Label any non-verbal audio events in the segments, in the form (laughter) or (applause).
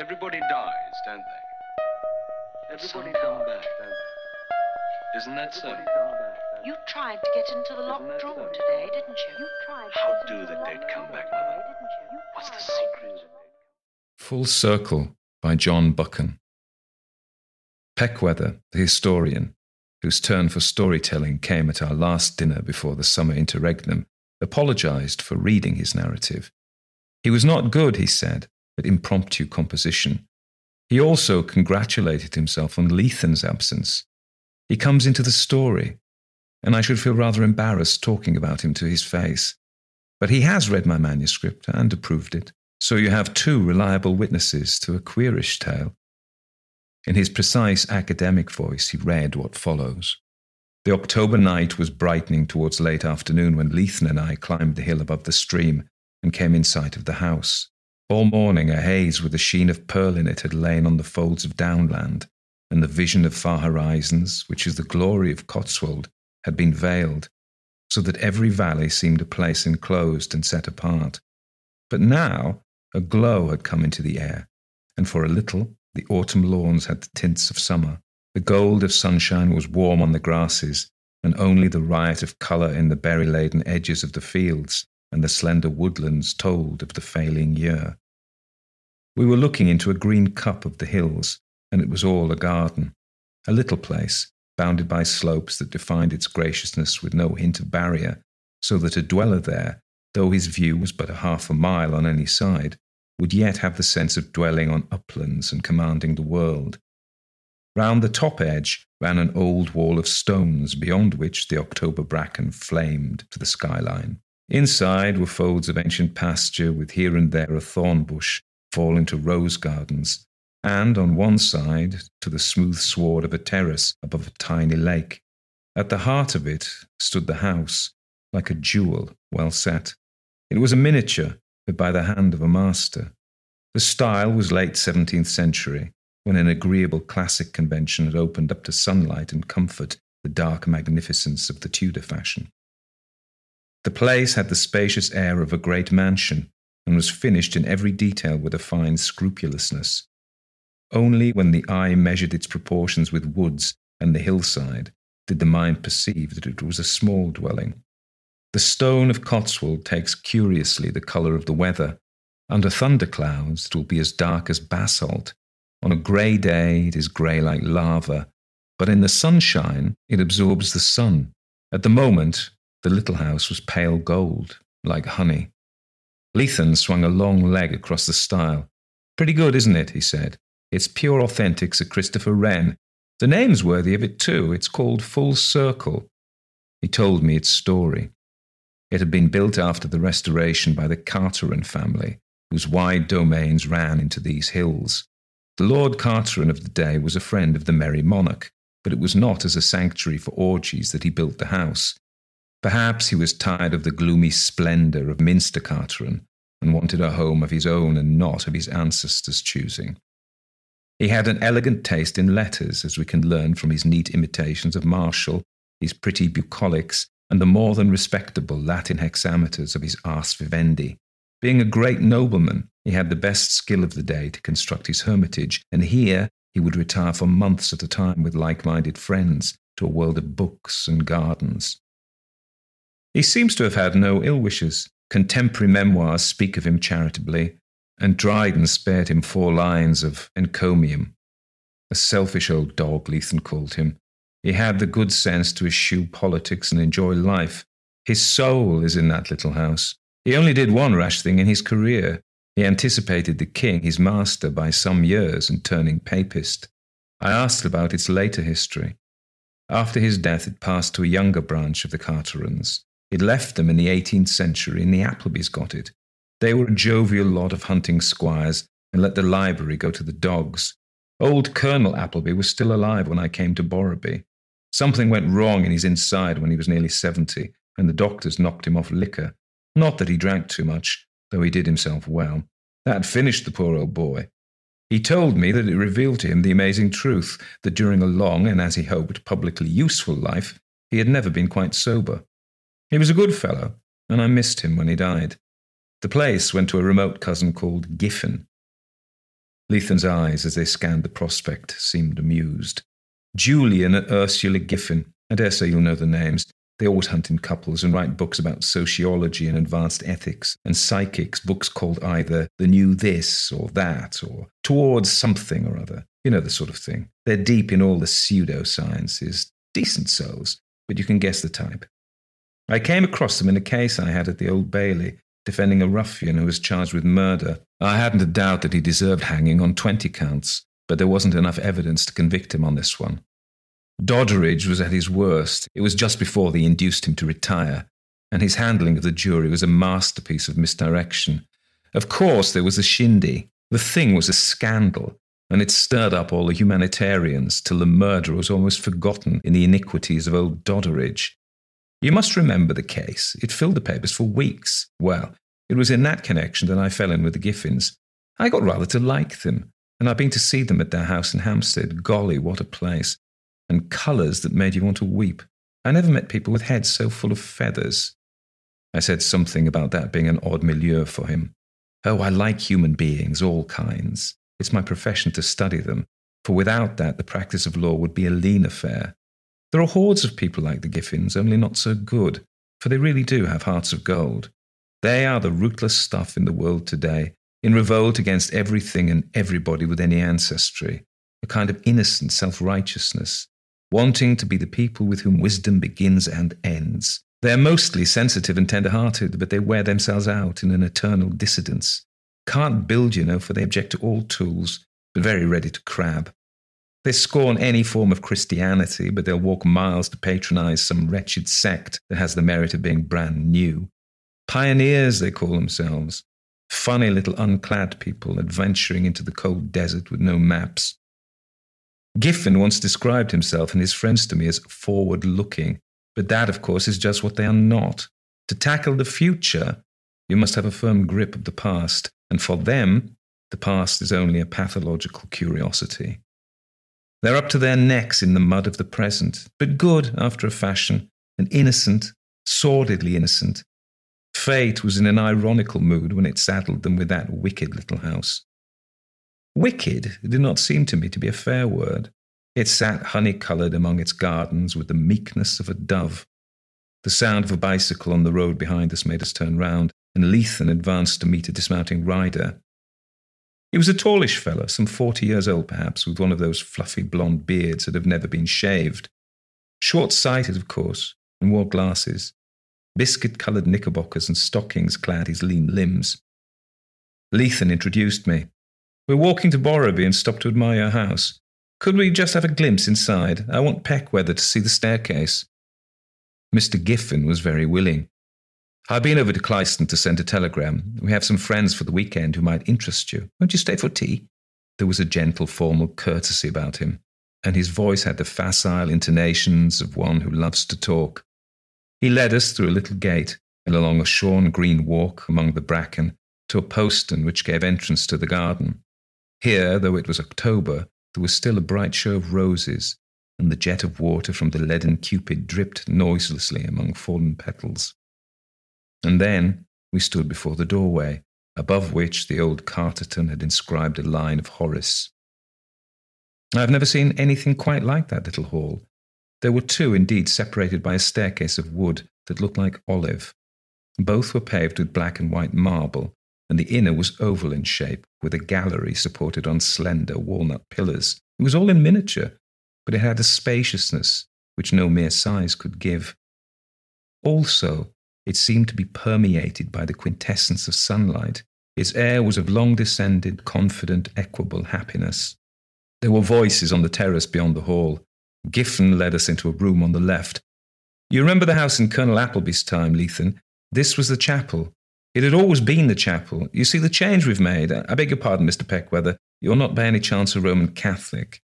Everybody dies, don't they? Everybody come back, don't they? Isn't that so? You tried to get into the locked drawer today, didn't you? You tried. How do the dead come back, Mother? What's the secret? Full Circle by John Buchan. Peckwether, the historian, whose turn for storytelling came at our last dinner before the summer interregnum, apologized for reading his narrative. He was not good, he said, at impromptu composition. He also congratulated himself on Leithen's absence. He comes into the story, and I should feel rather embarrassed talking about him to his face. But he has read my manuscript and approved it, so you have two reliable witnesses to a queerish tale. In his precise academic voice, he read what follows. The October night was brightening towards late afternoon when Leithen and I climbed the hill above the stream and came in sight of the house. All morning, a haze with a sheen of pearl in it had lain on the folds of downland, and the vision of far horizons, which is the glory of Cotswold, had been veiled, so that every valley seemed a place enclosed and set apart. But now a glow had come into the air, and for a little the autumn lawns had the tints of summer. The gold of sunshine was warm on the grasses, and only the riot of colour in the berry laden edges of the fields and the slender woodlands told of the failing year. We were looking into a green cup of the hills, and it was all a garden, a little place, bounded by slopes that defined its graciousness with no hint of barrier, so that a dweller there, though his view was but a half a mile on any side, would yet have the sense of dwelling on uplands and commanding the world. Round the top edge ran an old wall of stones, beyond which the October bracken flamed to the skyline. Inside were folds of ancient pasture, with here and there a thorn bush falling to rose gardens, and on one side to the smooth sward of a terrace above a tiny lake. At the heart of it stood the house, like a jewel well set. It was a miniature, but by the hand of a master. The style was late 17th century, when an agreeable classic convention had opened up to sunlight and comfort the dark magnificence of the Tudor fashion. The place had the spacious air of a great mansion and was finished in every detail with a fine scrupulousness. Only when the eye measured its proportions with woods and the hillside did the mind perceive that it was a small dwelling. The stone of Cotswold takes curiously the colour of the weather. Under thunderclouds, it will be as dark as basalt. On a grey day, it is grey like lava. But in the sunshine, it absorbs the sun. At the moment, the little house was pale gold, like honey. Leithen swung a long leg across the stile. Pretty good, isn't it? he said. It's pure authentic Sir Christopher Wren. The name's worthy of it, too. It's called Full Circle. He told me its story. It had been built after the restoration by the Carteron family, whose wide domains ran into these hills. The Lord Carteron of the day was a friend of the Merry Monarch, but it was not as a sanctuary for orgies that he built the house. Perhaps he was tired of the gloomy splendour of Minster Carteron and wanted a home of his own and not of his ancestors' choosing. He had an elegant taste in letters, as we can learn from his neat imitations of Martial, his pretty bucolics, and the more than respectable Latin hexameters of his Ars Vivendi. Being a great nobleman, he had the best skill of the day to construct his hermitage, and here he would retire for months at a time with like minded friends to a world of books and gardens. He seems to have had no ill wishes. Contemporary memoirs speak of him charitably, and Dryden spared him four lines of encomium. A selfish old dog, Leithen called him, he had the good sense to eschew politics and enjoy life. His soul is in that little house. He only did one rash thing in his career. He anticipated the king, his master, by some years in turning papist. I asked about its later history. After his death, it passed to a younger branch of the Carterons. It left them in the 18th century, and the Applebys got it. They were a jovial lot of hunting squires and let the library go to the dogs. Old Colonel Appleby was still alive when I came to Borrowby. Something went wrong in his inside when he was nearly 70, and the doctors knocked him off liquor. Not that he drank too much, though he did himself well. That finished the poor old boy. He told me that it revealed to him the amazing truth that during a long and, as he hoped, publicly useful life, he had never been quite sober. He was a good fellow, and I missed him when he died. The place went to a remote cousin called Giffen. Leithen's eyes, as they scanned the prospect, seemed amused. Julian and Ursula Giffen. I dare say you'll know the names. They always hunt in couples and write books about sociology and advanced ethics and psychics, books called either The New This or That or Towards Something or Other. You know the sort of thing. They're deep in all the pseudosciences. Decent souls, but you can guess the type. I came across them in a case I had at the Old Bailey, defending a ruffian who was charged with murder. I hadn't a doubt that he deserved hanging on 20 counts, but there wasn't enough evidence to convict him on this one. Doddridge was at his worst. It was just before they induced him to retire, and his handling of the jury was a masterpiece of misdirection. Of course, there was a shindy. The thing was a scandal, and it stirred up all the humanitarians till the murder was almost forgotten in the iniquities of old Doddridge. You must remember the case. It filled the papers for weeks. Well, it was in that connection that I fell in with the Giffens. I got rather to like them, and I've been to see them at their house in Hampstead. Golly, what a place! And colours that made you want to weep. I never met people with heads so full of feathers. I said something about that being an odd milieu for him. Oh, I like human beings, all kinds. It's my profession to study them, for without that, the practice of law would be a lean affair. There are hordes of people like the Giffens, only not so good, for they really do have hearts of gold. They are the rootless stuff in the world today, in revolt against everything and everybody with any ancestry, a kind of innocent self righteousness, wanting to be the people with whom wisdom begins and ends. They are mostly sensitive and tender hearted, but they wear themselves out in an eternal dissidence. Can't build, you know, for they object to all tools, but very ready to crab. They scorn any form of Christianity, but they'll walk miles to patronize some wretched sect that has the merit of being brand new. Pioneers, they call themselves. Funny little unclad people adventuring into the cold desert with no maps. Giffen once described himself and his friends to me as forward looking, but that, of course, is just what they are not. To tackle the future, you must have a firm grip of the past and for them, the past is only a pathological curiosity. They're up to their necks in the mud of the present, but good after a fashion, and innocent, sordidly innocent. Fate was in an ironical mood when it saddled them with that wicked little house. Wicked did not seem to me to be a fair word. It sat honey coloured among its gardens with the meekness of a dove. The sound of a bicycle on the road behind us made us turn round, and Leithen advanced to meet a dismounting rider. He was a tallish fellow, some forty years old perhaps, with one of those fluffy blonde beards that have never been shaved. Short sighted, of course, and wore glasses. Biscuit coloured knickerbockers and stockings clad his lean limbs. Leithen introduced me. We're walking to Borrowby and stopped to admire your house. Could we just have a glimpse inside? I want Peckwether to see the staircase. Mr. Giffen was very willing. I've been over to Clyston to send a telegram. We have some friends for the weekend who might interest you. Won't you stay for tea? There was a gentle, formal courtesy about him, and his voice had the facile intonations of one who loves to talk. He led us through a little gate and along a shorn green walk among the bracken to a postern which gave entrance to the garden. Here, though it was October, there was still a bright show of roses, and the jet of water from the leaden cupid dripped noiselessly among fallen petals. And then we stood before the doorway, above which the old Carteron had inscribed a line of Horace. I have never seen anything quite like that little hall. There were two, indeed, separated by a staircase of wood that looked like olive. Both were paved with black and white marble, and the inner was oval in shape, with a gallery supported on slender walnut pillars. It was all in miniature, but it had a spaciousness which no mere size could give. Also, it seemed to be permeated by the quintessence of sunlight. Its air was of long descended, confident, equable happiness. There were voices on the terrace beyond the hall. Giffen led us into a room on the left. You remember the house in Colonel Appleby's time, Leithen? This was the chapel. It had always been the chapel. You see the change we've made. I beg your pardon, Mr. Peckwether. You're not by any chance a Roman Catholic.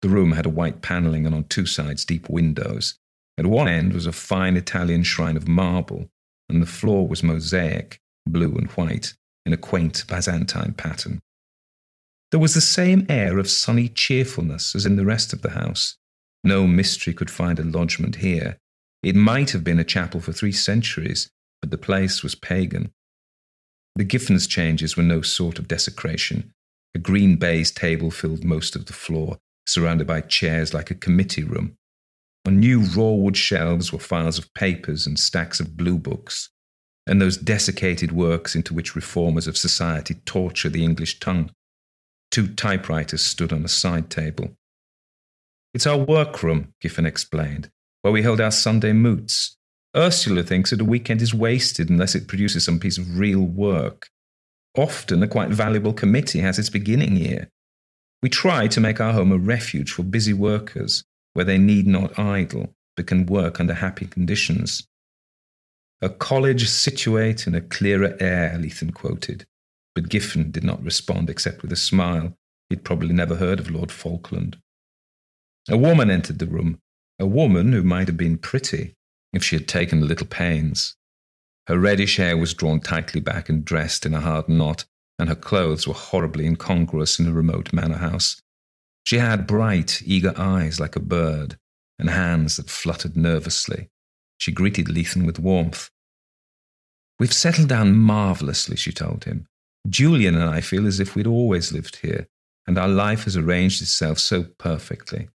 The room had a white panelling and on two sides deep windows. At one end was a fine Italian shrine of marble, and the floor was mosaic, blue and white, in a quaint Byzantine pattern. There was the same air of sunny cheerfulness as in the rest of the house. No mystery could find a lodgment here. It might have been a chapel for three centuries, but the place was pagan. The Giffens changes were no sort of desecration. A green baize table filled most of the floor, surrounded by chairs like a committee room. On new raw wood shelves were files of papers and stacks of blue books, and those desiccated works into which reformers of society torture the English tongue. Two typewriters stood on a side table. It's our workroom, Giffen explained, where we hold our Sunday moots. Ursula thinks that a weekend is wasted unless it produces some piece of real work. Often, a quite valuable committee has its beginning here. We try to make our home a refuge for busy workers, where they need not idle, but can work under happy conditions. A college situate in a clearer air, Leithen quoted, but Giffen did not respond except with a smile. He'd probably never heard of Lord Falkland. A woman entered the room, a woman who might have been pretty if she had taken a little pains. Her reddish hair was drawn tightly back and dressed in a hard knot, and her clothes were horribly incongruous in a remote manor house. She had bright, eager eyes like a bird, and hands that fluttered nervously. She greeted Leithen with warmth. We've settled down marvellously, she told him. Julian and I feel as if we'd always lived here, and our life has arranged itself so perfectly.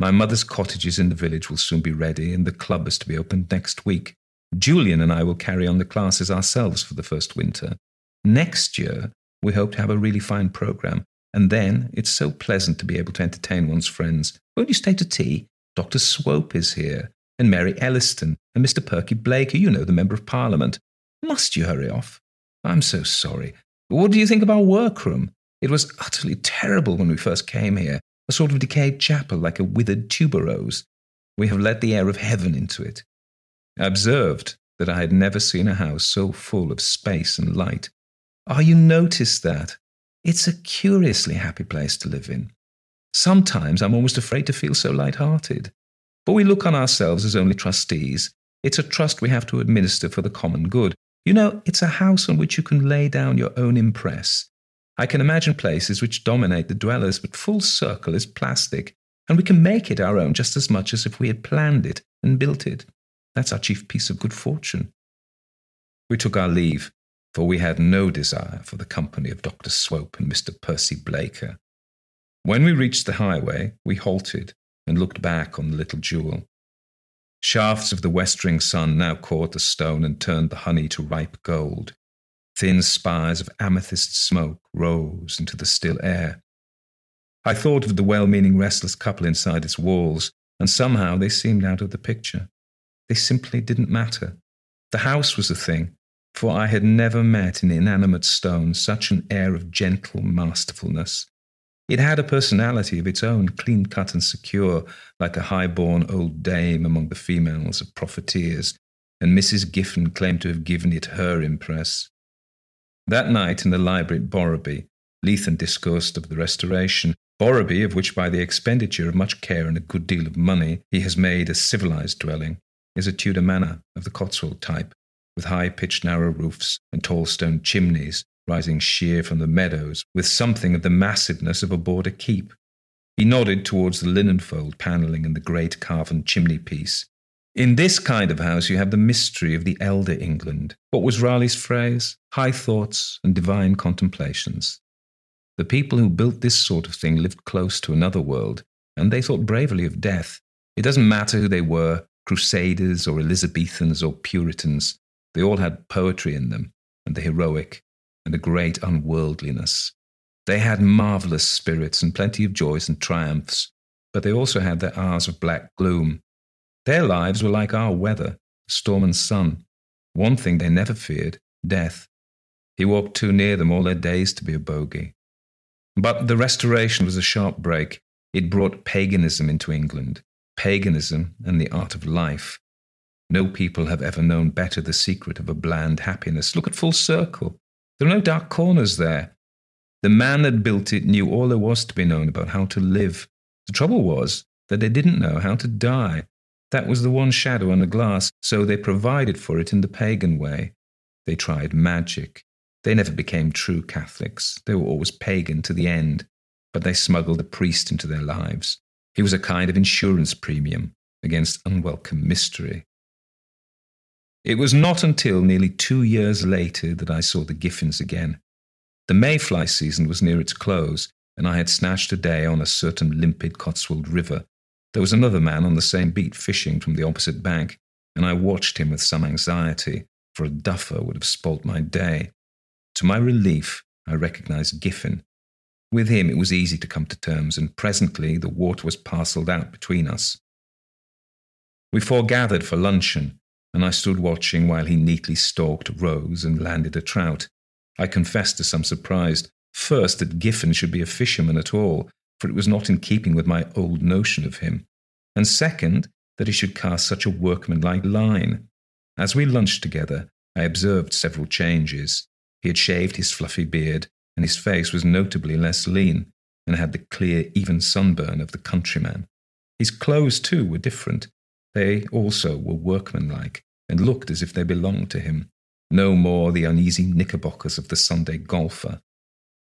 My mother's cottages in the village will soon be ready, and the club is to be opened next week. Julian and I will carry on the classes ourselves for the first winter. Next year, we hope to have a really fine program, and then it's so pleasant to be able to entertain one's friends. Won't you stay to tea? Dr. Swope is here, and Mary Elliston, and Mr. Perky Blake, you know, the Member of Parliament. Must you hurry off? I'm so sorry. But What do you think of our workroom? It was utterly terrible when we first came here, a sort of decayed chapel like a withered tuberose. We have let the air of heaven into it. I observed that I had never seen a house so full of space and light. Ah, you noticed that? It's a curiously happy place to live in. Sometimes I'm almost afraid to feel so light-hearted. But we look on ourselves as only trustees. It's a trust we have to administer for the common good. You know, it's a house on which you can lay down your own impress. I can imagine places which dominate the dwellers, but full circle is plastic, and we can make it our own just as much as if we had planned it and built it. That's our chief piece of good fortune. We took our leave, for we had no desire for the company of Dr. Swope and Mr. Percy Blaker. When we reached the highway, we halted and looked back on the little jewel. Shafts of the westering sun now caught the stone and turned the honey to ripe gold. Thin spires of amethyst smoke rose into the still air. I thought of the well meaning, restless couple inside its walls, and somehow they seemed out of the picture. They simply didn't matter. The house was the thing, for I had never met in inanimate stone such an air of gentle masterfulness. It had a personality of its own, clean cut and secure, like a high born old dame among the females of profiteers, and Mrs. Giffen claimed to have given it her impress. That night in the library at Borrowby, Leithen discoursed of the restoration, Borrowby, of which by the expenditure of much care and a good deal of money he has made a civilized dwelling, is a Tudor manor of the Cotswold type, with high pitched narrow roofs and tall stone chimneys rising sheer from the meadows, with something of the massiveness of a border keep. He nodded towards the linen fold panelling and the great carven chimney piece. In this kind of house, you have the mystery of the elder England. What was Raleigh's phrase? High thoughts and divine contemplations. The people who built this sort of thing lived close to another world, and they thought bravely of death. It doesn't matter who they were Crusaders or Elizabethans or Puritans. They all had poetry in them, and the heroic, and a great unworldliness. They had marvelous spirits and plenty of joys and triumphs, but they also had their hours of black gloom. Their lives were like our weather, storm and sun. One thing they never feared death. He walked too near them all their days to be a bogey. But the Restoration was a sharp break. It brought paganism into England, paganism and the art of life. No people have ever known better the secret of a bland happiness. Look at Full Circle. There are no dark corners there. The man that built it knew all there was to be known about how to live. The trouble was that they didn't know how to die. That was the one shadow on the glass, so they provided for it in the pagan way. They tried magic. They never became true Catholics. They were always pagan to the end, but they smuggled a priest into their lives. He was a kind of insurance premium against unwelcome mystery. It was not until nearly two years later that I saw the Giffens again. The mayfly season was near its close, and I had snatched a day on a certain limpid Cotswold river. There was another man on the same beat fishing from the opposite bank, and I watched him with some anxiety, for a duffer would have spoilt my day. To my relief, I recognized Giffen. With him, it was easy to come to terms, and presently the water was parcelled out between us. We foregathered for luncheon, and I stood watching while he neatly stalked rows and landed a trout. I confessed to some surprise, first, that Giffen should be a fisherman at all, for it was not in keeping with my old notion of him, and second, that he should cast such a workmanlike line. As we lunched together, I observed several changes. He had shaved his fluffy beard, and his face was notably less lean, and had the clear, even sunburn of the countryman. His clothes, too, were different. They also were workmanlike, and looked as if they belonged to him. No more the uneasy knickerbockers of the Sunday golfer.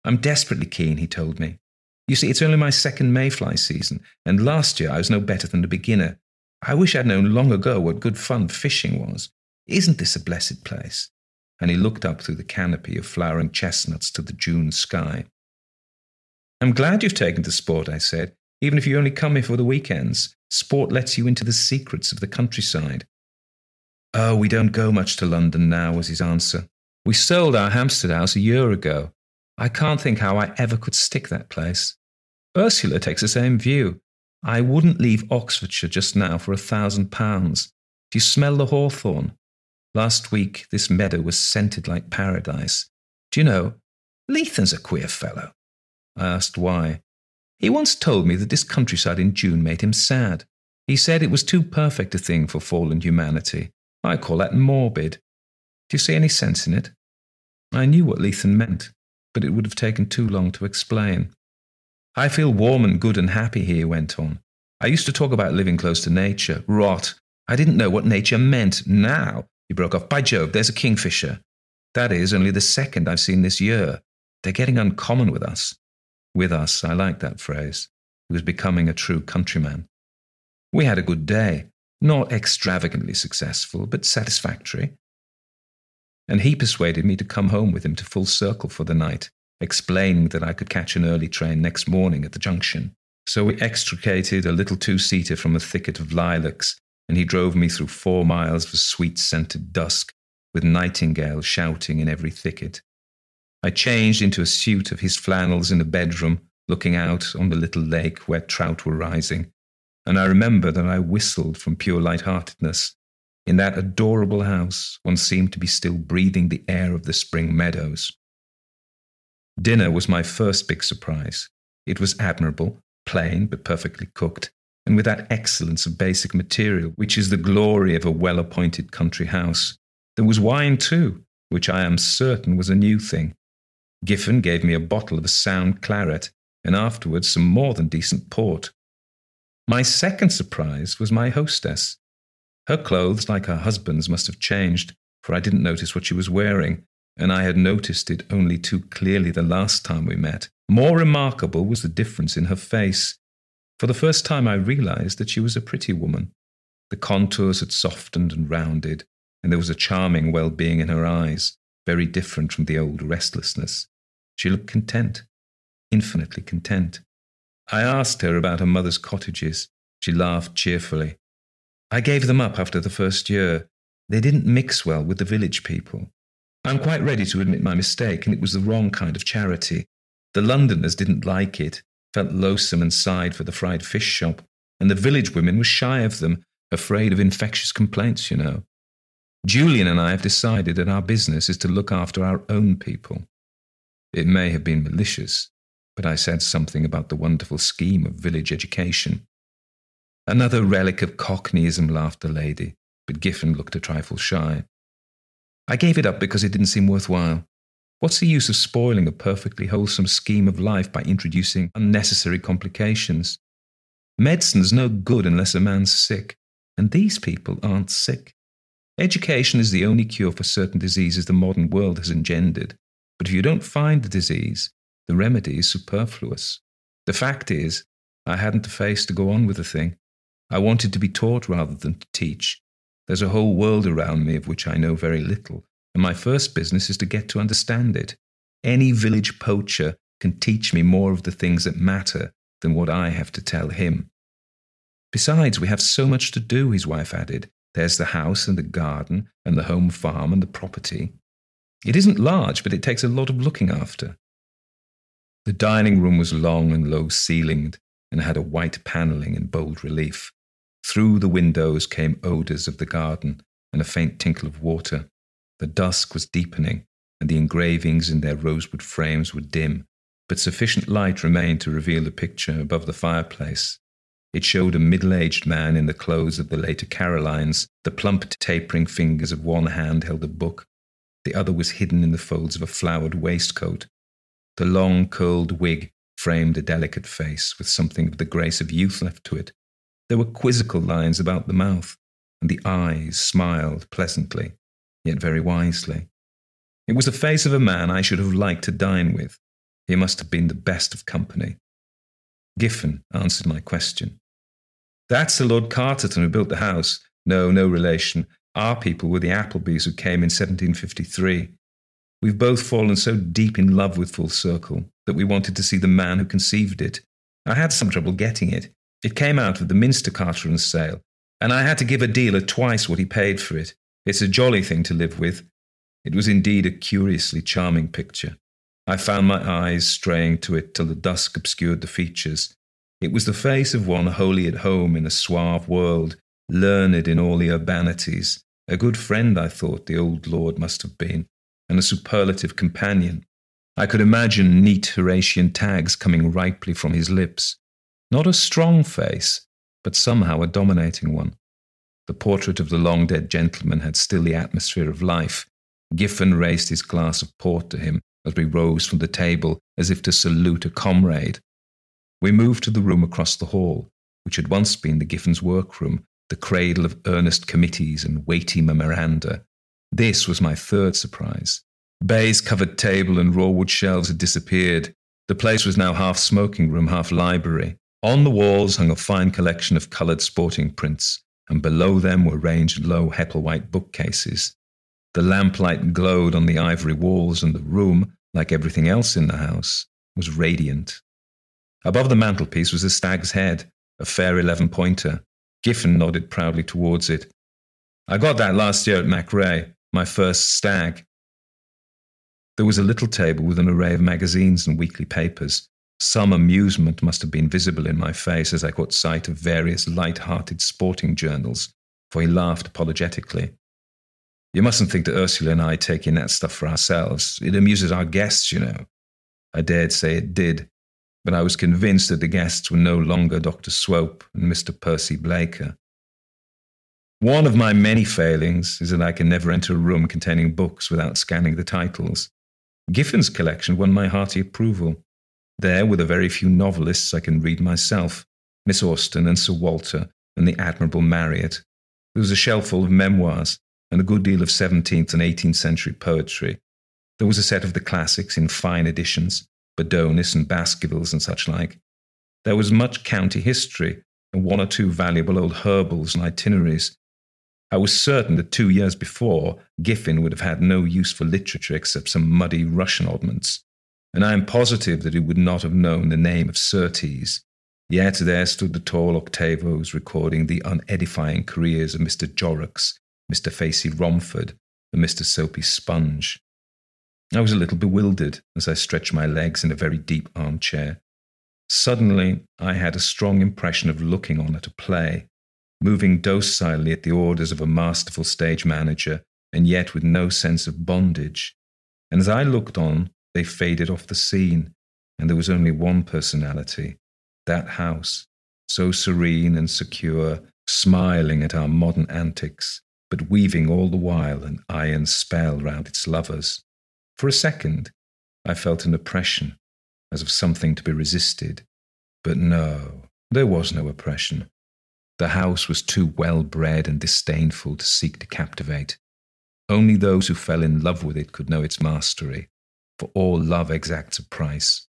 I'm desperately keen, he told me. You see, it's only my second mayfly season, and last year I was no better than a beginner. I wish I'd known long ago what good fun fishing was. Isn't this a blessed place? And he looked up through the canopy of flowering chestnuts to the June sky. I'm glad you've taken to sport, I said, even if you only come here for the weekends. Sport lets you into the secrets of the countryside. Oh, we don't go much to London now, was his answer. We sold our Hampstead house a year ago. I can't think how I ever could stick that place. Ursula takes the same view. I wouldn't leave Oxfordshire just now for a thousand pounds. Do you smell the hawthorn? Last week, this meadow was scented like paradise. Do you know, Leithen's a queer fellow. I asked why. He once told me that this countryside in June made him sad. He said it was too perfect a thing for fallen humanity. I call that morbid. Do you see any sense in it? I knew what Leithen meant, but it would have taken too long to explain. I feel warm and good and happy here, he went on. I used to talk about living close to nature. Rot. I didn't know what nature meant. Now, he broke off. By Jove, there's a kingfisher. That is only the second I've seen this year. They're getting uncommon with us. With us, I like that phrase. He was becoming a true countryman. We had a good day. Not extravagantly successful, but satisfactory. And he persuaded me to come home with him to Full Circle for the night explaining that I could catch an early train next morning at the junction. So we extricated a little two seater from a thicket of lilacs, and he drove me through four miles of sweet scented dusk, with nightingales shouting in every thicket. I changed into a suit of his flannels in a bedroom, looking out on the little lake where trout were rising, and I remember that I whistled from pure light-heartedness. In that adorable house, one seemed to be still breathing the air of the spring meadows. Dinner was my first big surprise. It was admirable, plain but perfectly cooked, and with that excellence of basic material which is the glory of a well appointed country house. There was wine too, which I am certain was a new thing. Giffen gave me a bottle of a sound claret, and afterwards some more than decent port. My second surprise was my hostess. Her clothes, like her husband's, must have changed, for I didn't notice what she was wearing, and I had noticed it only too clearly the last time we met. More remarkable was the difference in her face. For the first time, I realized that she was a pretty woman. The contours had softened and rounded, and there was a charming well being in her eyes, very different from the old restlessness. She looked content, infinitely content. I asked her about her mother's cottages. She laughed cheerfully. I gave them up after the first year. They didn't mix well with the village people. I'm quite ready to admit my mistake, and it was the wrong kind of charity. The Londoners didn't like it, felt loathsome and sighed for the fried fish shop, and the village women were shy of them, afraid of infectious complaints, you know. Julian and I have decided that our business is to look after our own people. It may have been malicious, but I said something about the wonderful scheme of village education. Another relic of cockneyism, laughed the lady, but Giffen looked a trifle shy. I gave it up because it didn't seem worthwhile. What's the use of spoiling a perfectly wholesome scheme of life by introducing unnecessary complications? Medicine's no good unless a man's sick, and these people aren't sick. Education is the only cure for certain diseases the modern world has engendered. But if you don't find the disease, the remedy is superfluous. The fact is, I hadn't the face to go on with the thing. I wanted to be taught rather than to teach, there's a whole world around me of which I know very little, and my first business is to get to understand it. any village poacher can teach me more of the things that matter than what I have to tell him. Besides, we have so much to do, his wife added. There's the house and the garden and the home farm and the property. It isn't large, but it takes a lot of looking after. The dining room was long and low ceilinged and had a white panelling in bold relief. Through the windows came odours of the garden and a faint tinkle of water. The dusk was deepening, and the engravings in their rosewood frames were dim, but sufficient light remained to reveal the picture above the fireplace. It showed a middle aged man in the clothes of the later Carolines. The plump, tapering fingers of one hand held a book, the other was hidden in the folds of a flowered waistcoat. The long, curled wig framed a delicate face with something of the grace of youth left to it. There were quizzical lines about the mouth, and the eyes smiled pleasantly, yet very wisely. It was the face of a man I should have liked to dine with. He must have been the best of company. Giffen answered my question. That's the Lord Carteron who built the house. No, no relation. Our people were the Applebys who came in 1753. We've both fallen so deep in love with Full Circle that we wanted to see the man who conceived it. I had some trouble getting it. It came out of the Minster Carteron sale, and I had to give a dealer twice what he paid for it. It's a jolly thing to live with. It was indeed a curiously charming picture. I found my eyes straying to it till the dusk obscured the features. It was the face of one wholly at home in a suave world, learned in all the urbanities. A good friend, I thought, the old lord must have been, and a superlative companion. I could imagine neat Horatian tags coming ripely from his lips. Not a strong face, but somehow a dominating one. The portrait of the long dead gentleman had still the atmosphere of life. Giffen raised his glass of port to him as we rose from the table as if to salute a comrade. We moved to the room across the hall, which had once been the Giffens' workroom, the cradle of earnest committees and weighty memoranda. This was my third surprise. Baize covered table and raw wood shelves had disappeared. The place was now half smoking room, half library. On the walls hung a fine collection of coloured sporting prints, and below them were ranged low Hepplewhite bookcases. The lamplight glowed on the ivory walls, and the room, like everything else in the house, was radiant. Above the mantelpiece was a stag's head, a fair eleven pointer. Giffen nodded proudly towards it. I got that last year at MacRae, my first stag. There was a little table with an array of magazines and weekly papers. Some amusement must have been visible in my face as I caught sight of various light hearted sporting journals, for he laughed apologetically. You mustn't think that Ursula and I take in that stuff for ourselves. It amuses our guests, you know. I dared say it did, but I was convinced that the guests were no longer Dr. Swope and Mr. Percy Blaker. One of my many failings is that I can never enter a room containing books without scanning the titles. Giffen's collection won my hearty approval. There were the very few novelists I can read myself Miss Austen and Sir Walter and the Admirable Marryat. There was a shelf full of memoirs and a good deal of 17th and 18th century poetry. There was a set of the classics in fine editions, Bodonis and Baskervilles and such like. There was much county history and one or two valuable old herbals and itineraries. I was certain that two years before, Giffen would have had no use for literature except some muddy Russian oddments and I am positive that he would not have known the name of Surtees. Yet there stood the tall octavos recording the unedifying careers of Mr. Jorrocks, Mr. Facey Romford, and Mr. Soapy Sponge. I was a little bewildered as I stretched my legs in a very deep armchair. Suddenly, I had a strong impression of looking on at a play, moving docilely at the orders of a masterful stage manager, and yet with no sense of bondage. And as I looked on, they faded off the scene, and there was only one personality that house, so serene and secure, smiling at our modern antics, but weaving all the while an iron spell round its lovers. For a second, I felt an oppression, as of something to be resisted. But no, there was no oppression. The house was too well bred and disdainful to seek to captivate. Only those who fell in love with it could know its mastery, for all love exacts a price.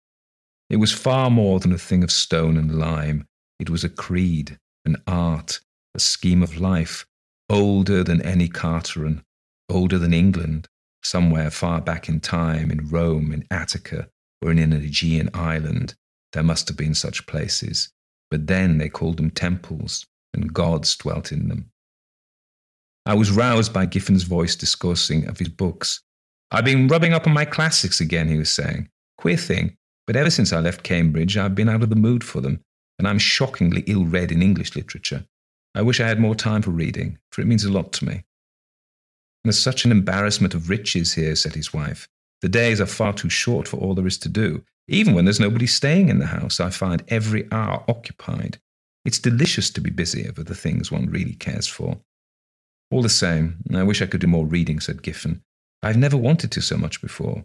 It was far more than a thing of stone and lime. It was a creed, an art, a scheme of life, older than any Carteron, older than England, somewhere far back in time, in Rome, in Attica, or in an Aegean island. There must have been such places. But then they called them temples, and gods dwelt in them. I was roused by Giffen's voice discoursing of his books. I've been rubbing up on my classics again, he was saying. Queer thing, but ever since I left Cambridge, I've been out of the mood for them, and I'm shockingly ill read in English literature. I wish I had more time for reading, for it means a lot to me. There's such an embarrassment of riches here, said his wife. The days are far too short for all there is to do. Even when there's nobody staying in the house, I find every hour occupied. It's delicious to be busy over the things one really cares for. All the same, I wish I could do more reading, said Giffen. I've never wanted to so much before.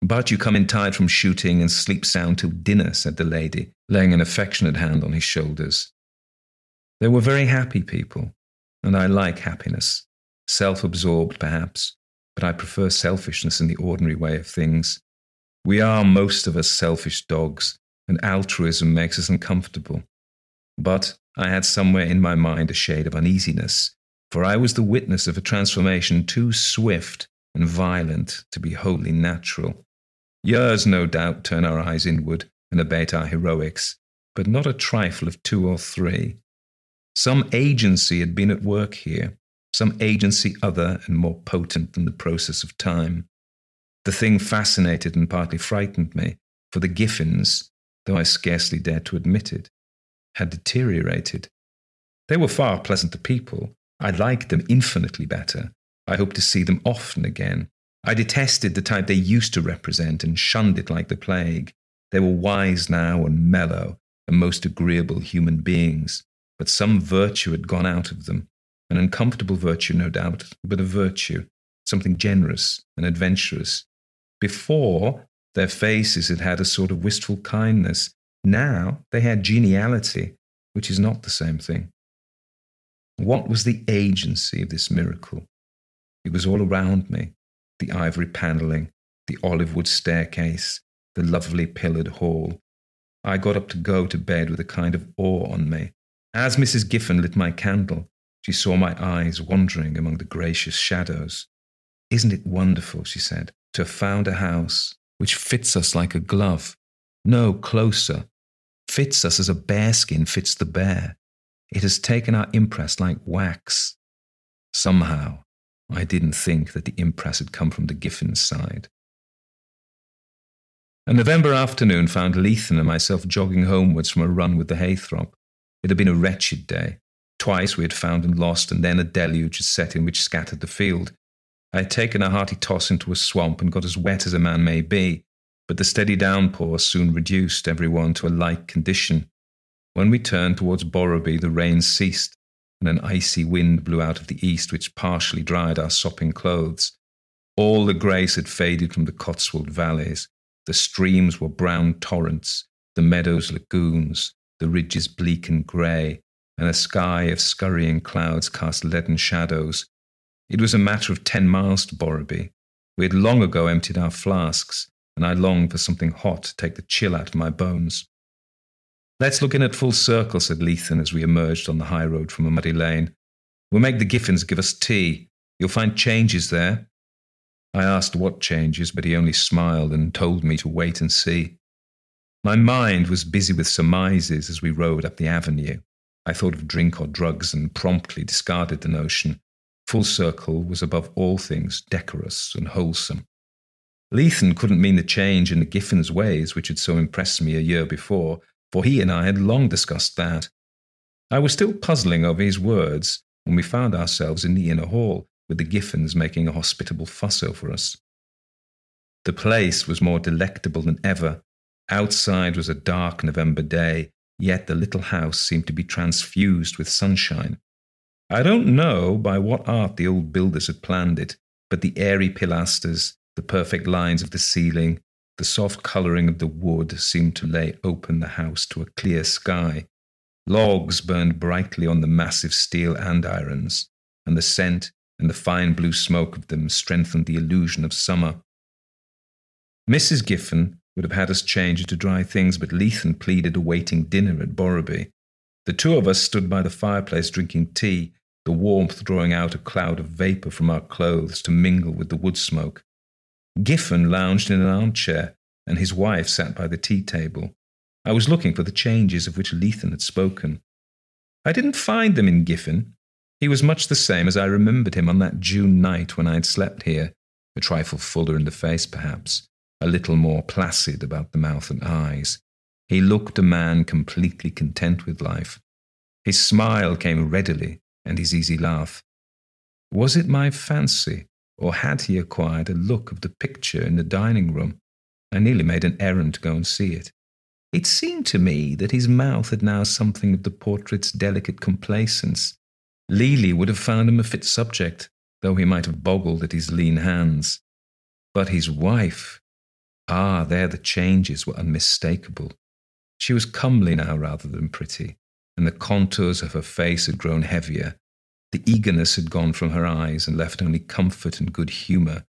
But you come in tired from shooting and sleep sound till dinner, said the lady, laying an affectionate hand on his shoulders. They were very happy people, and I like happiness. Self absorbed, perhaps, but I prefer selfishness in the ordinary way of things. We are, most of us, selfish dogs, and altruism makes us uncomfortable. But I had somewhere in my mind a shade of uneasiness for I was the witness of a transformation too swift and violent to be wholly natural. Years, no doubt, turn our eyes inward and abate our heroics, but not a trifle of two or three. Some agency had been at work here, some agency other and more potent than the process of time. The thing fascinated and partly frightened me, for the Giffens, though I scarcely dared to admit it, had deteriorated. They were far pleasanter people, I liked them infinitely better. I hoped to see them often again. I detested the type they used to represent and shunned it like the plague. They were wise now and mellow and most agreeable human beings, but some virtue had gone out of them. An uncomfortable virtue, no doubt, but a virtue, something generous and adventurous. Before, their faces had had a sort of wistful kindness. Now they had geniality, which is not the same thing. What was the agency of this miracle? It was all around me the ivory panelling, the olive wood staircase, the lovely pillared hall. I got up to go to bed with a kind of awe on me. As Mrs. Giffen lit my candle, she saw my eyes wandering among the gracious shadows. Isn't it wonderful, she said, to have found a house which fits us like a glove? No, closer. Fits us as a bearskin fits the bear. It has taken our impress like wax. Somehow, I didn't think that the impress had come from the Giffens side. A November afternoon found Leithen and myself jogging homewards from a run with the Heythrop. It had been a wretched day. Twice we had found and lost, and then a deluge had set in which scattered the field. I had taken a hearty toss into a swamp and got as wet as a man may be, but the steady downpour soon reduced every one to a like condition, when we turned towards Borrowby, the rain ceased, and an icy wind blew out of the east, which partially dried our sopping clothes. All the grace had faded from the Cotswold valleys. The streams were brown torrents, the meadows lagoons, the ridges bleak and grey, and a sky of scurrying clouds cast leaden shadows. It was a matter of ten miles to Borrowby. We had long ago emptied our flasks, and I longed for something hot to take the chill out of my bones. Let's look in at full circle, said Leithen as we emerged on the high road from a muddy lane. We'll make the Giffens give us tea. You'll find changes there. I asked what changes, but he only smiled and told me to wait and see. My mind was busy with surmises as we rode up the avenue. I thought of drink or drugs and promptly discarded the notion. Full Circle was above all things decorous and wholesome. Leithen couldn't mean the change in the Giffens' ways which had so impressed me a year before, for he and I had long discussed that. I was still puzzling over his words when we found ourselves in the inner hall, with the Giffens making a hospitable fuss over us. The place was more delectable than ever. Outside was a dark November day, yet the little house seemed to be transfused with sunshine. I don't know by what art the old builders had planned it, but the airy pilasters, the perfect lines of the ceiling, the soft colouring of the wood seemed to lay open the house to a clear sky. Logs burned brightly on the massive steel andirons, and the scent and the fine blue smoke of them strengthened the illusion of summer. Mrs. Giffen would have had us change into dry things, but Leithen pleaded awaiting dinner at Borrowby. The two of us stood by the fireplace drinking tea, the warmth drawing out a cloud of vapour from our clothes to mingle with the wood smoke. Giffen lounged in an armchair, and his wife sat by the tea table. I was looking for the changes of which Leithen had spoken. I didn't find them in Giffen. He was much the same as I remembered him on that June night when I had slept here, a trifle fuller in the face, perhaps, a little more placid about the mouth and eyes. He looked a man completely content with life. His smile came readily, and his easy laugh. Was it my fancy, or had he acquired a look of the picture in the dining room? I nearly made an errand to go and see it. It seemed to me that his mouth had now something of the portrait's delicate complacence. Lely would have found him a fit subject, though he might have boggled at his lean hands. But his wife, ah, there the changes were unmistakable. She was comely now rather than pretty, and the contours of her face had grown heavier. The eagerness had gone from her eyes and left only comfort and good humour.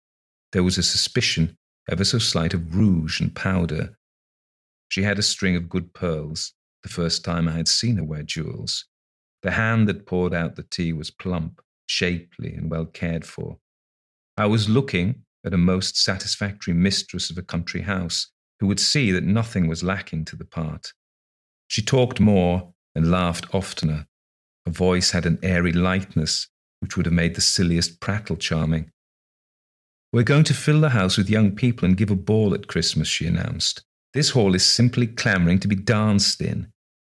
There was a suspicion, ever so slight, of rouge and powder. She had a string of good pearls, the first time I had seen her wear jewels. The hand that poured out the tea was plump, shapely, and well cared for. I was looking at a most satisfactory mistress of a country house who would see that nothing was lacking to the part. She talked more and laughed oftener. Her voice had an airy lightness which would have made the silliest prattle charming. We're going to fill the house with young people and give a ball at Christmas, she announced. This hall is simply clamouring to be danced in.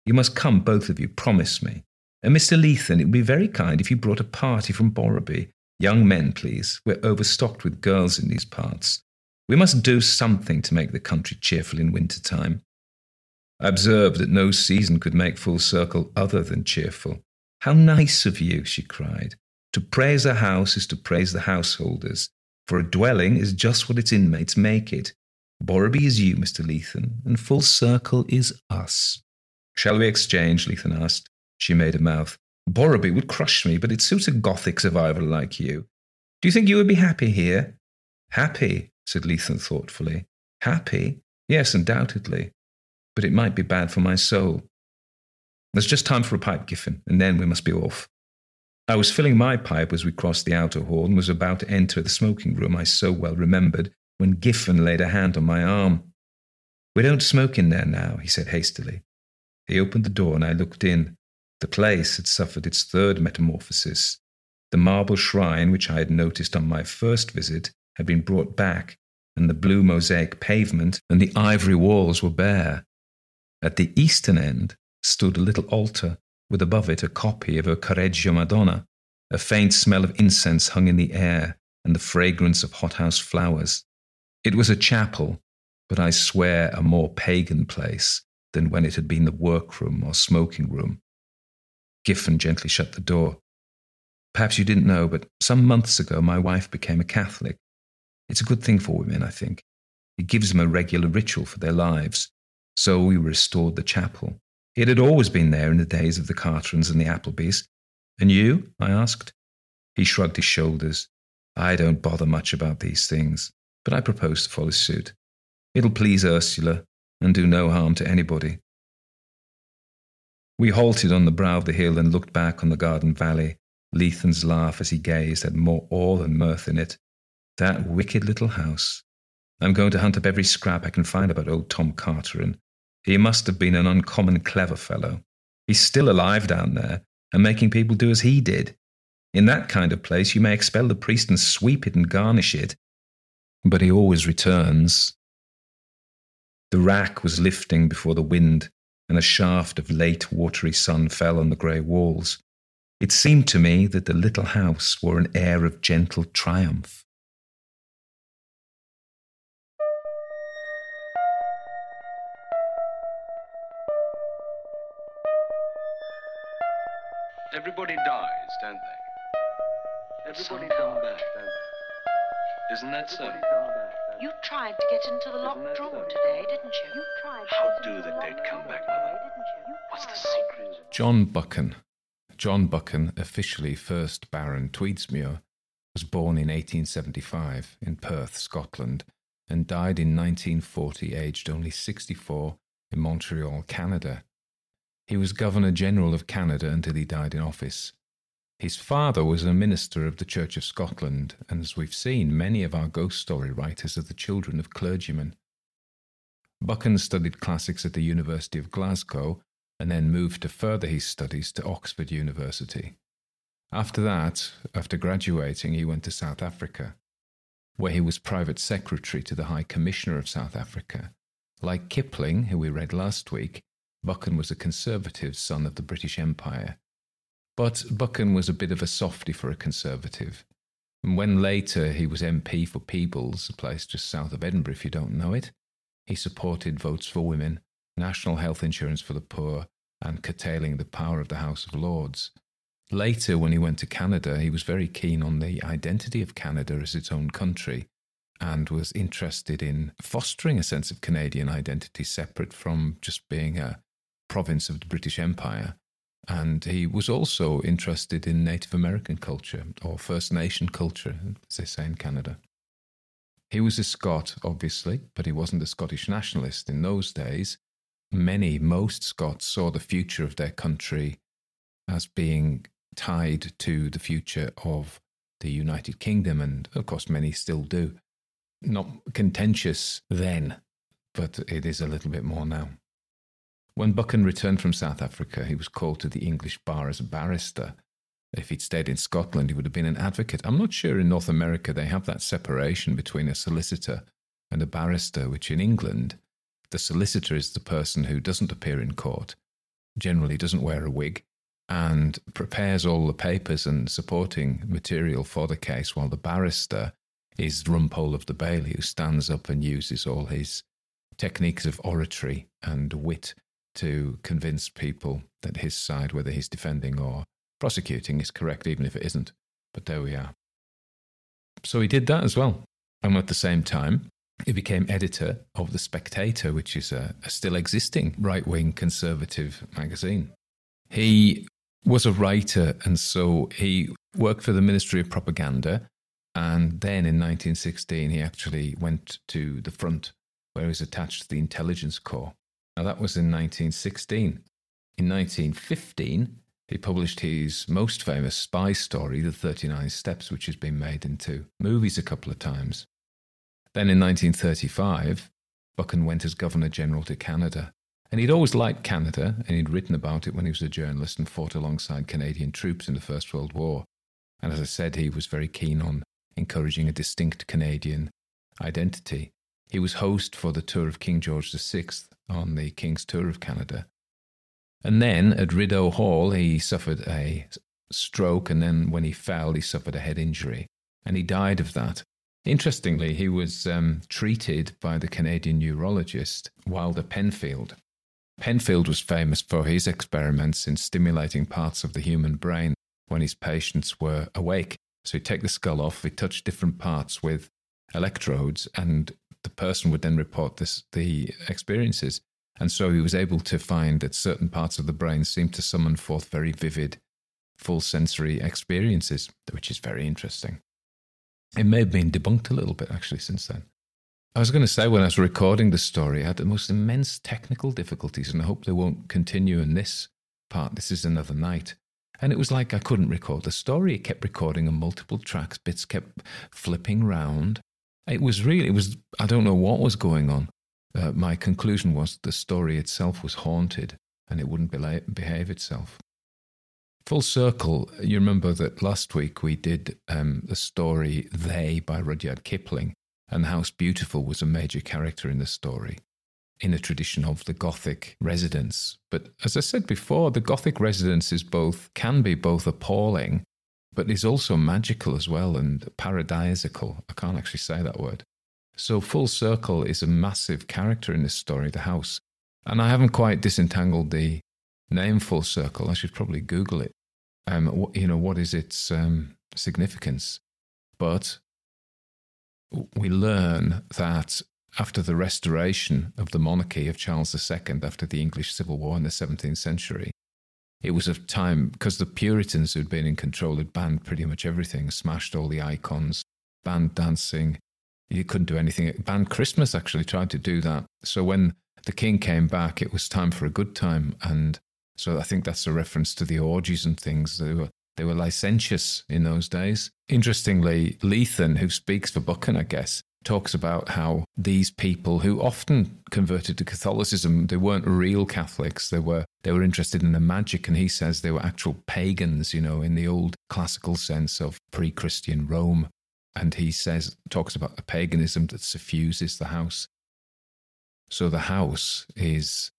You must come, both of you, promise me. And Mr. Leithen, it would be very kind if you brought a party from Borreby. Young men, please. We're overstocked with girls in these parts. We must do something to make the country cheerful in winter time. I observed that no season could make full circle other than cheerful. How nice of you, she cried. To praise a house is to praise the householders, for a dwelling is just what its inmates make it. Borreby is you, Mr. Leithen, and full circle is us. Shall we exchange? Leithen asked. She made a mouth. Borreby would crush me, but it suits a Gothic survivor like you. Do you think you would be happy here? Happy, said Leithen thoughtfully. Happy? Yes, undoubtedly. But it might be bad for my soul. There's just time for a pipe, Giffen, and then we must be off. I was filling my pipe as we crossed the outer hall and was about to enter the smoking room I so well remembered when Giffen laid a hand on my arm. We don't smoke in there now, he said hastily. He opened the door and I looked in. The place had suffered its third metamorphosis. The marble shrine, which I had noticed on my first visit, had been brought back, and the blue mosaic pavement and the ivory walls were bare. At the eastern end stood a little altar, with above it a copy of a Correggio Madonna. A faint smell of incense hung in the air, and the fragrance of hothouse flowers. It was a chapel, but I swear a more pagan place than when it had been the workroom or smoking room. Giffen gently shut the door. Perhaps you didn't know, but some months ago my wife became a Catholic. It's a good thing for women, I think. It gives them a regular ritual for their lives. So we restored the chapel. It had always been there in the days of the Carterons and the Applebys. And you? I asked. He shrugged his shoulders. I don't bother much about these things, but I propose to follow suit. It'll please Ursula and do no harm to anybody. We halted on the brow of the hill and looked back on the garden valley. Leithen's laugh as he gazed had more awe than mirth in it. That wicked little house. I'm going to hunt up every scrap I can find about old Tom Carteron. He must have been an uncommon clever fellow. He's still alive down there and making people do as he did. In that kind of place, you may expel the priest and sweep it and garnish it. But he always returns. The rack was lifting before the wind, and a shaft of late watery sun fell on the grey walls. It seemed to me that the little house wore an air of gentle triumph. Everybody dies, don't they? Everybody come back, don't they? Isn't that so? You tried to get into the locked drawer today, didn't you? You tried. How do the dead come back, Mother? What's the secret? John Buchan. John Buchan, officially first Baron Tweedsmuir, was born in 1875 in Perth, Scotland, and died in 1940, aged only 64, in Montreal, Canada. He was Governor General of Canada until he died in office. His father was a minister of the Church of Scotland, and as we've seen, many of our ghost story writers are the children of clergymen. Buchan studied classics at the University of Glasgow and then moved to further his studies to Oxford University. After that, after graduating, he went to South Africa, where he was private secretary to the High Commissioner of South Africa. Like Kipling, who we read last week, Buchan was a conservative son of the British Empire. But Buchan was a bit of a softy for a conservative. And when later he was MP for Peebles, a place just south of Edinburgh, if you don't know it, he supported votes for women, national health insurance for the poor, and curtailing the power of the House of Lords. Later, when he went to Canada, he was very keen on the identity of Canada as its own country and was interested in fostering a sense of Canadian identity separate from just being a province of the British Empire. And he was also interested in Native American culture or First Nation culture, as they say in Canada. He was a Scot, obviously, but he wasn't a Scottish nationalist in those days. Many, most Scots saw the future of their country as being tied to the future of the United Kingdom, and of course, many still do. Not contentious then, but it is a little bit more now. When Buchan returned from South Africa, he was called to the English bar as a barrister. If he'd stayed in Scotland, he would have been an advocate. I'm not sure in North America they have that separation between a solicitor and a barrister, which in England, the solicitor is the person who doesn't appear in court, generally doesn't wear a wig, and prepares all the papers and supporting material for the case, while the barrister is Rumpole of the Bailey, who stands up and uses all his techniques of oratory and wit to convince people that his side, whether he's defending or prosecuting, is correct, even if it isn't. But there we are. So he did that as well. And at the same time, he became editor of The Spectator, which is a, a still existing right wing conservative magazine. He was a writer, and so he worked for the Ministry of Propaganda. And then in 1916, he actually went to the front where he was attached to the Intelligence Corps. Now, that was in 1916. In 1915, he published his most famous spy story, The 39 Steps, which has been made into movies a couple of times. Then in 1935, Buchan went as Governor General to Canada. And he'd always liked Canada, and he'd written about it when he was a journalist and fought alongside Canadian troops in the First World War. And as I said, he was very keen on encouraging a distinct Canadian identity. He was host for the tour of King George VI on the King's Tour of Canada. And then at Rideau Hall, he suffered a stroke, and then when he fell, he suffered a head injury, and he died of that. Interestingly, he was um, treated by the Canadian neurologist Wilder Penfield. Penfield was famous for his experiments in stimulating parts of the human brain when his patients were awake. So he'd take the skull off, he'd touch different parts with electrodes, and the person would then report this, the experiences. And so he was able to find that certain parts of the brain seemed to summon forth very vivid, full sensory experiences, which is very interesting. It may have been debunked a little bit actually since then. I was going to say when I was recording the story, I had the most immense technical difficulties, and I hope they won't continue in this part. This is another night. And it was like I couldn't record the story. It kept recording on multiple tracks, bits kept flipping round. It was really, it was, I don't know what was going on. Uh, my conclusion was the story itself was haunted and it wouldn't behave itself. Full circle, you remember that last week we did um, the story They by Rudyard Kipling, and the House Beautiful was a major character in the story in a tradition of the Gothic residence. But as I said before, the Gothic residence is both, can be both appalling, but is also magical as well and paradisical. I can't actually say that word. So, Full Circle is a massive character in this story, the house. And I haven't quite disentangled the name Full Circle. I should probably Google it. Um, you know, what is its um, significance? But we learn that after the restoration of the monarchy of Charles II after the English Civil War in the 17th century, it was a time because the Puritans who'd been in control had banned pretty much everything, smashed all the icons, banned dancing, you couldn't do anything. Banned Christmas actually tried to do that. So when the king came back, it was time for a good time. And so I think that's a reference to the orgies and things. They were They were licentious in those days. Interestingly, Leithen, who speaks for Buchan, I guess, talks about how these people who often converted to Catholicism, they weren't real Catholics. They were they were interested in the magic, and he says they were actual pagans, you know, in the old classical sense of pre-Christian Rome. And he says talks about a paganism that suffuses the house. So the house is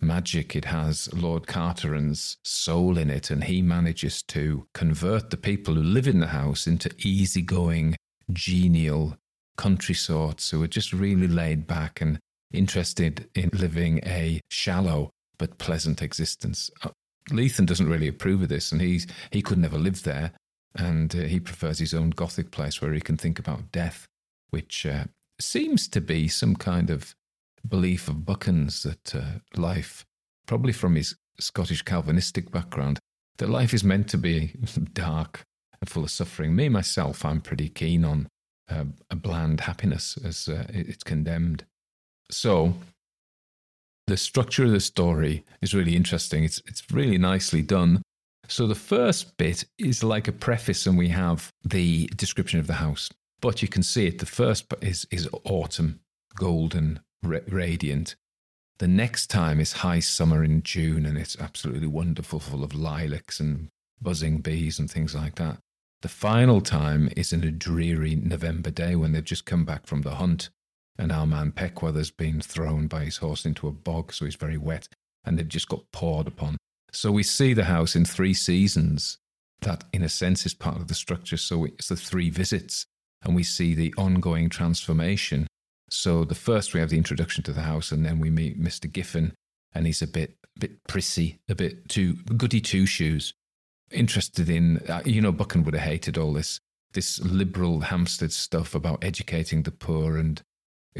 magic. It has Lord Carteron's soul in it, and he manages to convert the people who live in the house into easygoing, genial country sorts who are just really laid back and interested in living a shallow but pleasant existence. Uh, Leithen doesn't really approve of this, and he's he could never live there, and uh, he prefers his own Gothic place where he can think about death, which uh, seems to be some kind of belief of Buchan's that uh, life, probably from his Scottish Calvinistic background, that life is meant to be (laughs) dark and full of suffering. Me, myself, I'm pretty keen on uh, a bland happiness as uh, it's condemned. So, the structure of the story is really interesting. It's, it's really nicely done. So, the first bit is like a preface, and we have the description of the house. But you can see it. The first is, is autumn, golden, radiant. The next time is high summer in June, and it's absolutely wonderful, full of lilacs and buzzing bees and things like that. The final time is in a dreary November day when they've just come back from the hunt, and our man Peckwether's been thrown by his horse into a bog, so he's very wet, and they've just got poured upon. So we see the house in three seasons. That, in a sense, is part of the structure. So it's the three visits, and we see the ongoing transformation so the first we have the introduction to the house, and then we meet Mr. Giffen, and he's a bit bit prissy, a bit too goody two shoes, interested in uh, you know Buchan would have hated all this this liberal Hampstead stuff about educating the poor and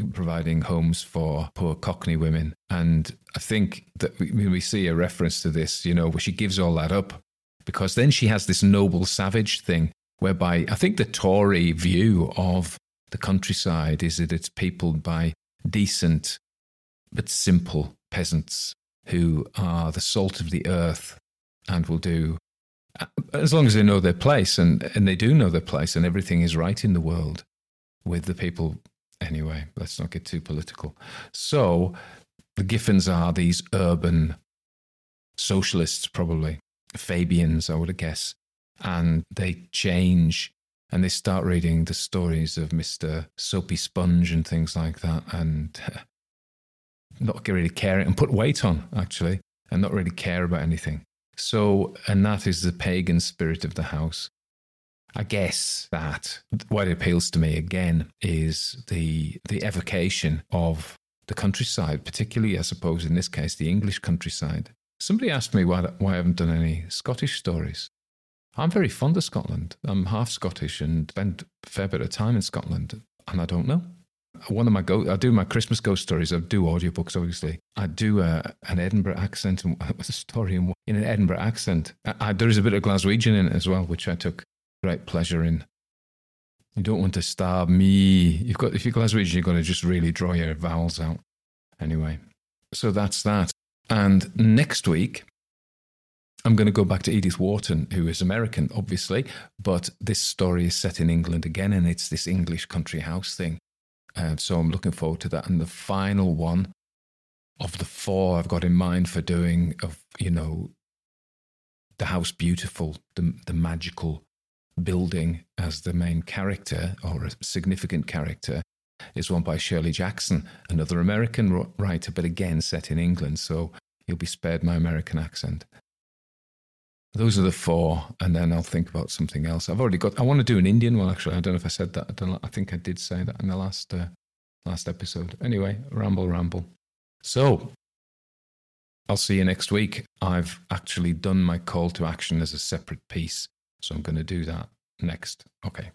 providing homes for poor Cockney women. And I think that we, we see a reference to this, you know, where she gives all that up because then she has this noble savage thing whereby I think the Tory view of the countryside is that it's peopled by decent but simple peasants who are the salt of the earth and will do uh, as long as they know their place and, and they do know their place and everything is right in the world with the people anyway let's not get too political so the giffens are these urban socialists probably fabians i would guess and they change and they start reading the stories of Mr. Soapy Sponge and things like that, and (laughs) not really care and put weight on actually, and not really care about anything. So, and that is the pagan spirit of the house. I guess that what appeals to me again is the the evocation of the countryside, particularly, I suppose, in this case, the English countryside. Somebody asked me why, why I haven't done any Scottish stories. I'm very fond of Scotland. I'm half Scottish and spent a fair bit of time in Scotland, and I don't know. One of my go, I do my Christmas ghost stories. I do audiobooks, obviously. I do a, an Edinburgh accent and (laughs) a story in, in an Edinburgh accent. I, I, there is a bit of Glaswegian in it as well, which I took great pleasure in. You don't want to stab me. You've got if you're Glaswegian, you've got to just really draw your vowels out. Anyway, so that's that. And next week, I'm going to go back to Edith Wharton, who is American, obviously, but this story is set in England again, and it's this English country house thing. And so I'm looking forward to that. And the final one of the four I've got in mind for doing of, you know, the house beautiful, the, the magical building as the main character or a significant character is one by Shirley Jackson, another American writer, but again set in England. So you'll be spared my American accent. Those are the four, and then I'll think about something else. I've already got. I want to do an Indian one. Actually, I don't know if I said that. I, don't, I think I did say that in the last uh, last episode. Anyway, ramble, ramble. So I'll see you next week. I've actually done my call to action as a separate piece, so I'm going to do that next. Okay.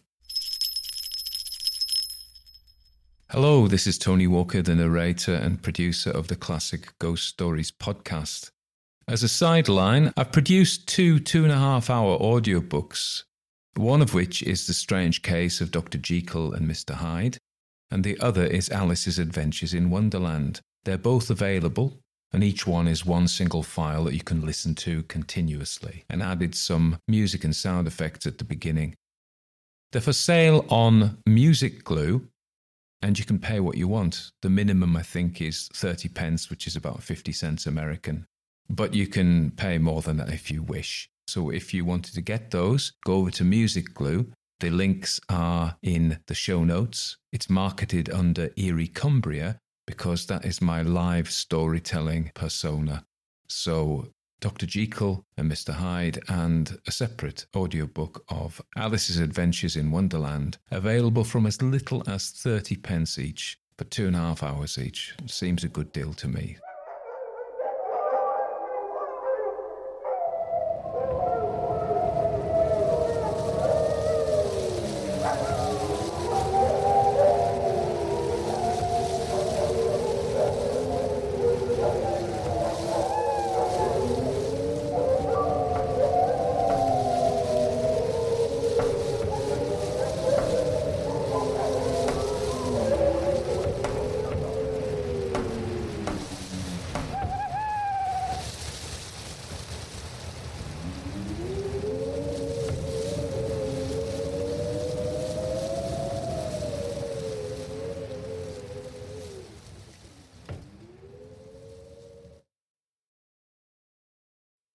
Hello, this is Tony Walker, the narrator and producer of the Classic Ghost Stories podcast. As a sideline, I've produced two two and a half hour audiobooks, one of which is The Strange Case of Dr. Jekyll and Mr. Hyde, and the other is Alice's Adventures in Wonderland. They're both available and each one is one single file that you can listen to continuously, and added some music and sound effects at the beginning. They're for sale on Music Glue, and you can pay what you want. The minimum, I think, is 30 pence, which is about 50 cents American. But you can pay more than that if you wish. So if you wanted to get those, go over to Music Glue. The links are in the show notes. It's marketed under Eerie Cumbria because that is my live storytelling persona. So Dr. Jekyll and Mr. Hyde, and a separate audiobook of Alice's Adventures in Wonderland, available from as little as 30 pence each for two and a half hours each. Seems a good deal to me.